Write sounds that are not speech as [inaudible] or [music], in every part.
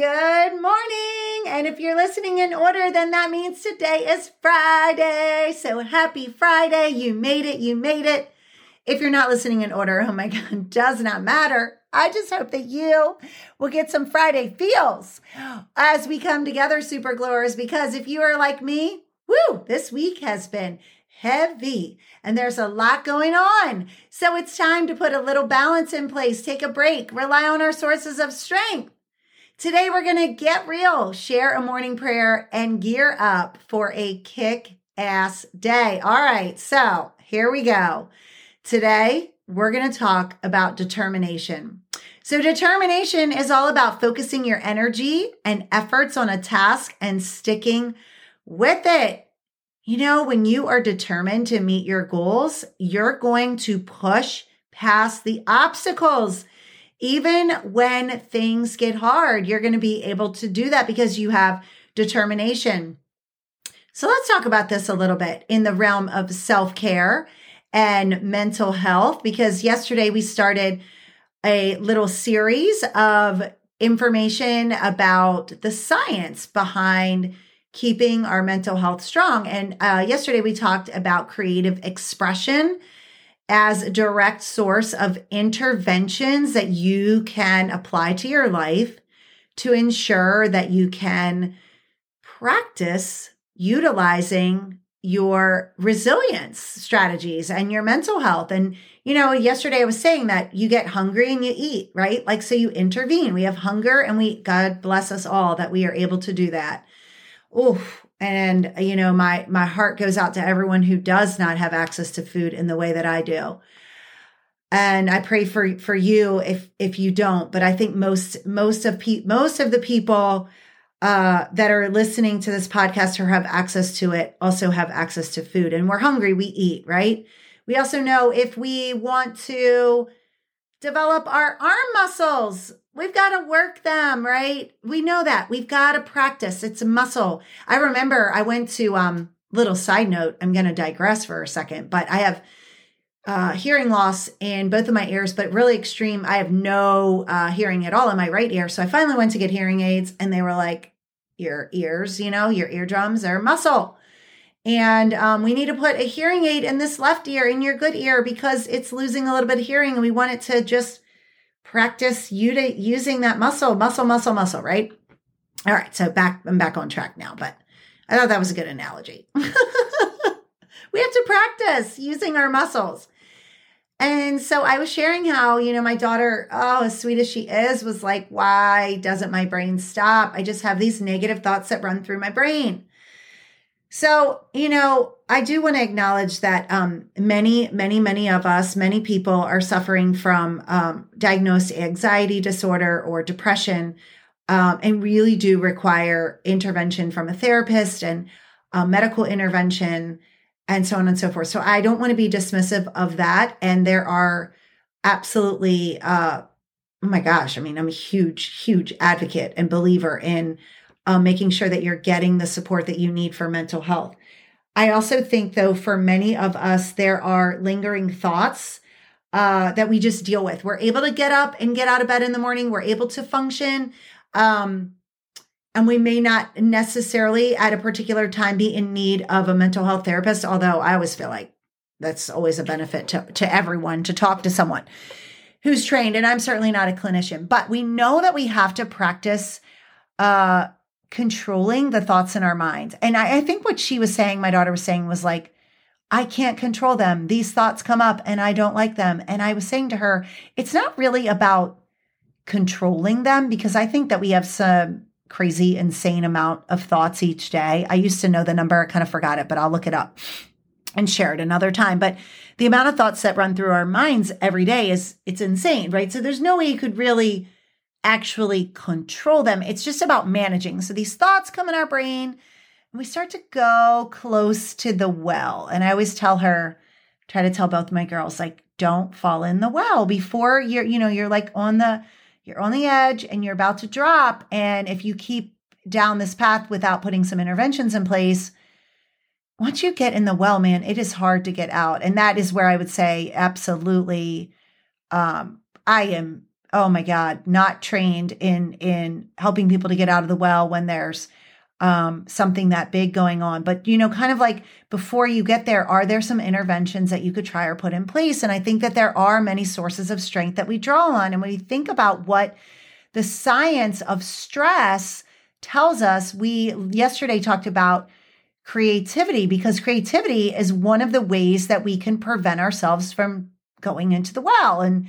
Good morning. And if you're listening in order, then that means today is Friday. So happy Friday. You made it. You made it. If you're not listening in order, oh my [laughs] God, does not matter. I just hope that you will get some Friday feels as we come together, super glowers, because if you are like me, woo, this week has been heavy and there's a lot going on. So it's time to put a little balance in place, take a break, rely on our sources of strength. Today we're going to get real, share a morning prayer, and gear up for a kick ass day. All right, so here we go. Today we're going to talk about determination. So, determination is all about focusing your energy and efforts on a task and sticking with it. You know, when you are determined to meet your goals, you're going to push past the obstacles. Even when things get hard, you're going to be able to do that because you have determination. So let's talk about this a little bit in the realm of self care and mental health, because yesterday we started a little series of information about the science behind keeping our mental health strong. And uh, yesterday we talked about creative expression as a direct source of interventions that you can apply to your life to ensure that you can practice utilizing your resilience strategies and your mental health. And, you know, yesterday I was saying that you get hungry and you eat, right? Like, so you intervene. We have hunger and we, God bless us all that we are able to do that. Oh, and you know, my my heart goes out to everyone who does not have access to food in the way that I do. And I pray for for you if if you don't, but I think most most of pe- most of the people uh, that are listening to this podcast or have access to it also have access to food. And we're hungry, we eat, right? We also know if we want to develop our arm muscles, We've got to work them, right? We know that. We've got to practice. It's a muscle. I remember I went to um little side note, I'm going to digress for a second, but I have uh, hearing loss in both of my ears, but really extreme. I have no uh, hearing at all in my right ear. So I finally went to get hearing aids and they were like, your ears, you know, your eardrums are muscle. And um, we need to put a hearing aid in this left ear, in your good ear, because it's losing a little bit of hearing. And we want it to just practice using that muscle, muscle, muscle, muscle, right? All right, so back I'm back on track now, but I thought that was a good analogy. [laughs] we have to practice using our muscles. And so I was sharing how, you know, my daughter, oh, as sweet as she is, was like, why doesn't my brain stop? I just have these negative thoughts that run through my brain. So, you know, I do want to acknowledge that um, many, many, many of us, many people are suffering from um, diagnosed anxiety disorder or depression um, and really do require intervention from a therapist and uh, medical intervention and so on and so forth. So I don't want to be dismissive of that. And there are absolutely, uh, oh my gosh, I mean, I'm a huge, huge advocate and believer in um, making sure that you're getting the support that you need for mental health. I also think, though, for many of us, there are lingering thoughts uh, that we just deal with. We're able to get up and get out of bed in the morning, we're able to function. Um, and we may not necessarily at a particular time be in need of a mental health therapist, although I always feel like that's always a benefit to, to everyone to talk to someone who's trained. And I'm certainly not a clinician, but we know that we have to practice uh, controlling the thoughts in our minds. And I, I, think what she was saying, my daughter was saying, was like, I can't control them. These thoughts come up and I don't like them. And I was saying to her, it's not really about controlling them because I think that we have some crazy, insane amount of thoughts each day. I used to know the number, I kind of forgot it, but I'll look it up and share it another time. But the amount of thoughts that run through our minds every day is it's insane, right? So there's no way you could really actually control them. It's just about managing. So these thoughts come in our brain and we start to go close to the well. And I always tell her, try to tell both my girls, like, don't fall in the well before you're, you know, you're like on the, you're on the edge and you're about to drop. And if you keep down this path without putting some interventions in place, once you get in the well, man, it is hard to get out. And that is where I would say, absolutely, um, I am oh my God, not trained in in helping people to get out of the well when there's um, something that big going on. But, you know, kind of like before you get there, are there some interventions that you could try or put in place? And I think that there are many sources of strength that we draw on. And when we think about what the science of stress tells us, we yesterday talked about creativity because creativity is one of the ways that we can prevent ourselves from going into the well. And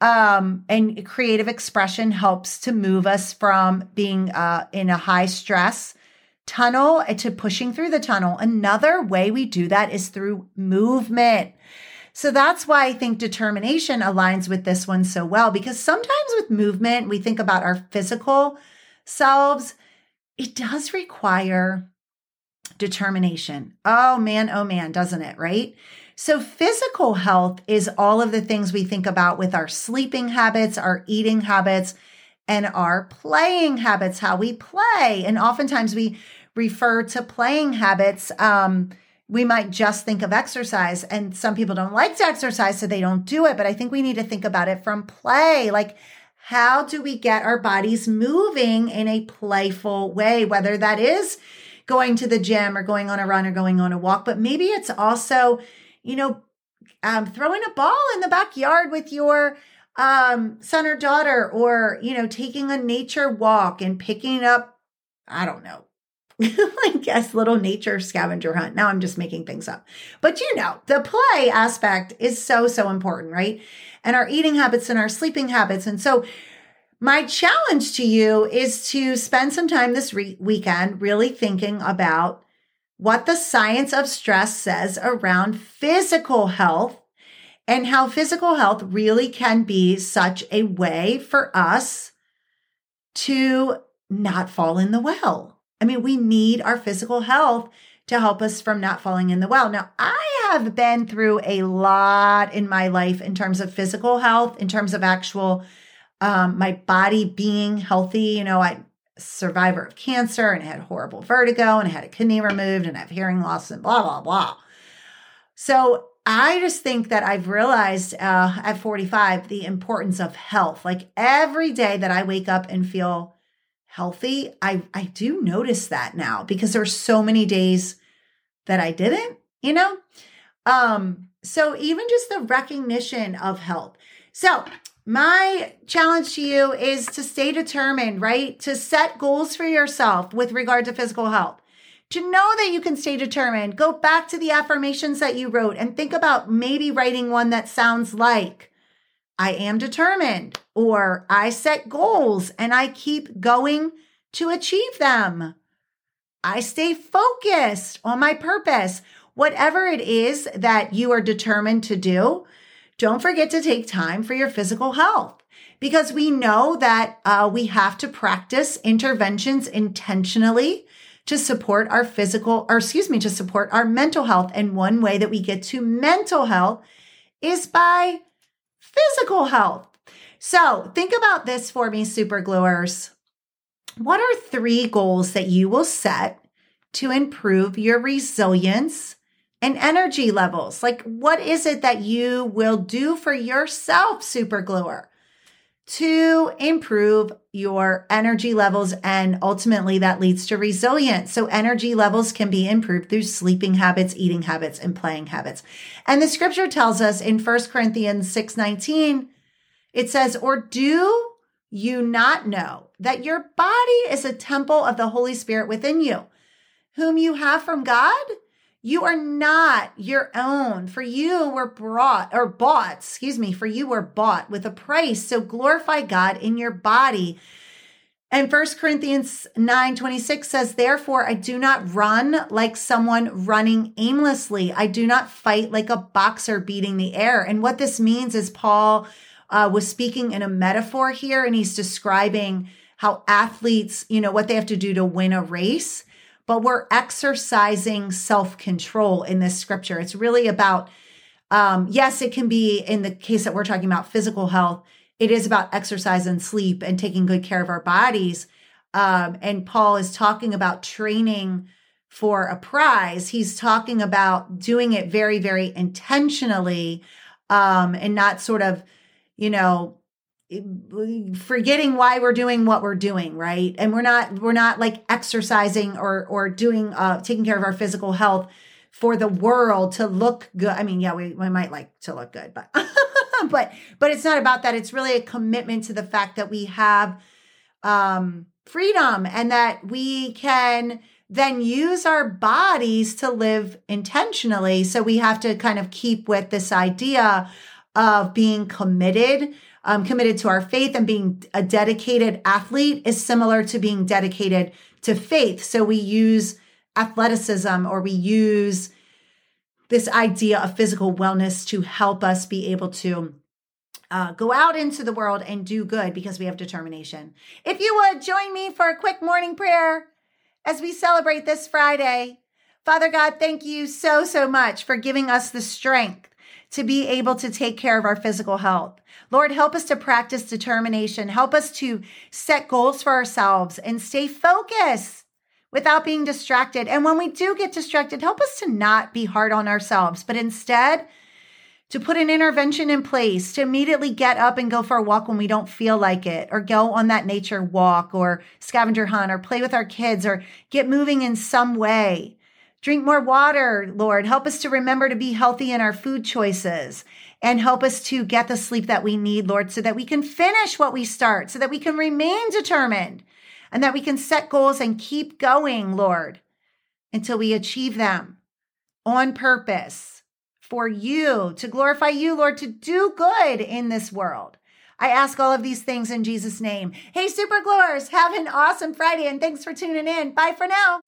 um, and creative expression helps to move us from being uh, in a high stress tunnel to pushing through the tunnel. Another way we do that is through movement. So that's why I think determination aligns with this one so well because sometimes with movement, we think about our physical selves. It does require determination. Oh man, oh man, doesn't it? Right? So, physical health is all of the things we think about with our sleeping habits, our eating habits, and our playing habits, how we play. And oftentimes we refer to playing habits. Um, we might just think of exercise, and some people don't like to exercise, so they don't do it. But I think we need to think about it from play. Like, how do we get our bodies moving in a playful way, whether that is going to the gym or going on a run or going on a walk, but maybe it's also you know, um, throwing a ball in the backyard with your um, son or daughter, or, you know, taking a nature walk and picking up, I don't know, [laughs] I guess little nature scavenger hunt. Now I'm just making things up. But you know, the play aspect is so, so important, right? And our eating habits and our sleeping habits. And so, my challenge to you is to spend some time this re- weekend really thinking about what the science of stress says around physical health and how physical health really can be such a way for us to not fall in the well. I mean, we need our physical health to help us from not falling in the well. Now, I have been through a lot in my life in terms of physical health, in terms of actual um, my body being healthy. You know, I survivor of cancer and had horrible vertigo and had a kidney removed and I have hearing loss and blah, blah, blah. So I just think that I've realized uh, at 45 the importance of health. Like every day that I wake up and feel healthy, I, I do notice that now because there's so many days that I didn't, you know? Um, so even just the recognition of health. So my challenge to you is to stay determined, right? To set goals for yourself with regard to physical health. To know that you can stay determined, go back to the affirmations that you wrote and think about maybe writing one that sounds like, I am determined, or I set goals and I keep going to achieve them. I stay focused on my purpose. Whatever it is that you are determined to do, don't forget to take time for your physical health because we know that uh, we have to practice interventions intentionally to support our physical, or excuse me, to support our mental health. And one way that we get to mental health is by physical health. So think about this for me, super gluers. What are three goals that you will set to improve your resilience and energy levels. Like, what is it that you will do for yourself, super gluer, to improve your energy levels? And ultimately, that leads to resilience. So, energy levels can be improved through sleeping habits, eating habits, and playing habits. And the scripture tells us in 1 Corinthians 6 19, it says, Or do you not know that your body is a temple of the Holy Spirit within you, whom you have from God? You are not your own. For you were brought or bought, excuse me, for you were bought with a price. So glorify God in your body. And First Corinthians 9 26 says, Therefore, I do not run like someone running aimlessly. I do not fight like a boxer beating the air. And what this means is Paul uh, was speaking in a metaphor here, and he's describing how athletes, you know, what they have to do to win a race but we're exercising self control in this scripture. It's really about, um, yes, it can be in the case that we're talking about physical health, it is about exercise and sleep and taking good care of our bodies. Um, and Paul is talking about training for a prize. He's talking about doing it very, very intentionally um, and not sort of, you know, forgetting why we're doing what we're doing right? And we're not we're not like exercising or or doing uh taking care of our physical health for the world to look good. I mean yeah we, we might like to look good but [laughs] but but it's not about that. It's really a commitment to the fact that we have um freedom and that we can then use our bodies to live intentionally. So we have to kind of keep with this idea of being committed um, committed to our faith and being a dedicated athlete is similar to being dedicated to faith. So we use athleticism or we use this idea of physical wellness to help us be able to uh, go out into the world and do good because we have determination. If you would join me for a quick morning prayer as we celebrate this Friday. Father God, thank you so, so much for giving us the strength to be able to take care of our physical health. Lord, help us to practice determination. Help us to set goals for ourselves and stay focused without being distracted. And when we do get distracted, help us to not be hard on ourselves, but instead to put an intervention in place to immediately get up and go for a walk when we don't feel like it, or go on that nature walk, or scavenger hunt, or play with our kids, or get moving in some way. Drink more water, Lord. Help us to remember to be healthy in our food choices and help us to get the sleep that we need, Lord, so that we can finish what we start, so that we can remain determined and that we can set goals and keep going, Lord, until we achieve them on purpose for you, to glorify you, Lord, to do good in this world. I ask all of these things in Jesus' name. Hey, Super Glowers, have an awesome Friday and thanks for tuning in. Bye for now.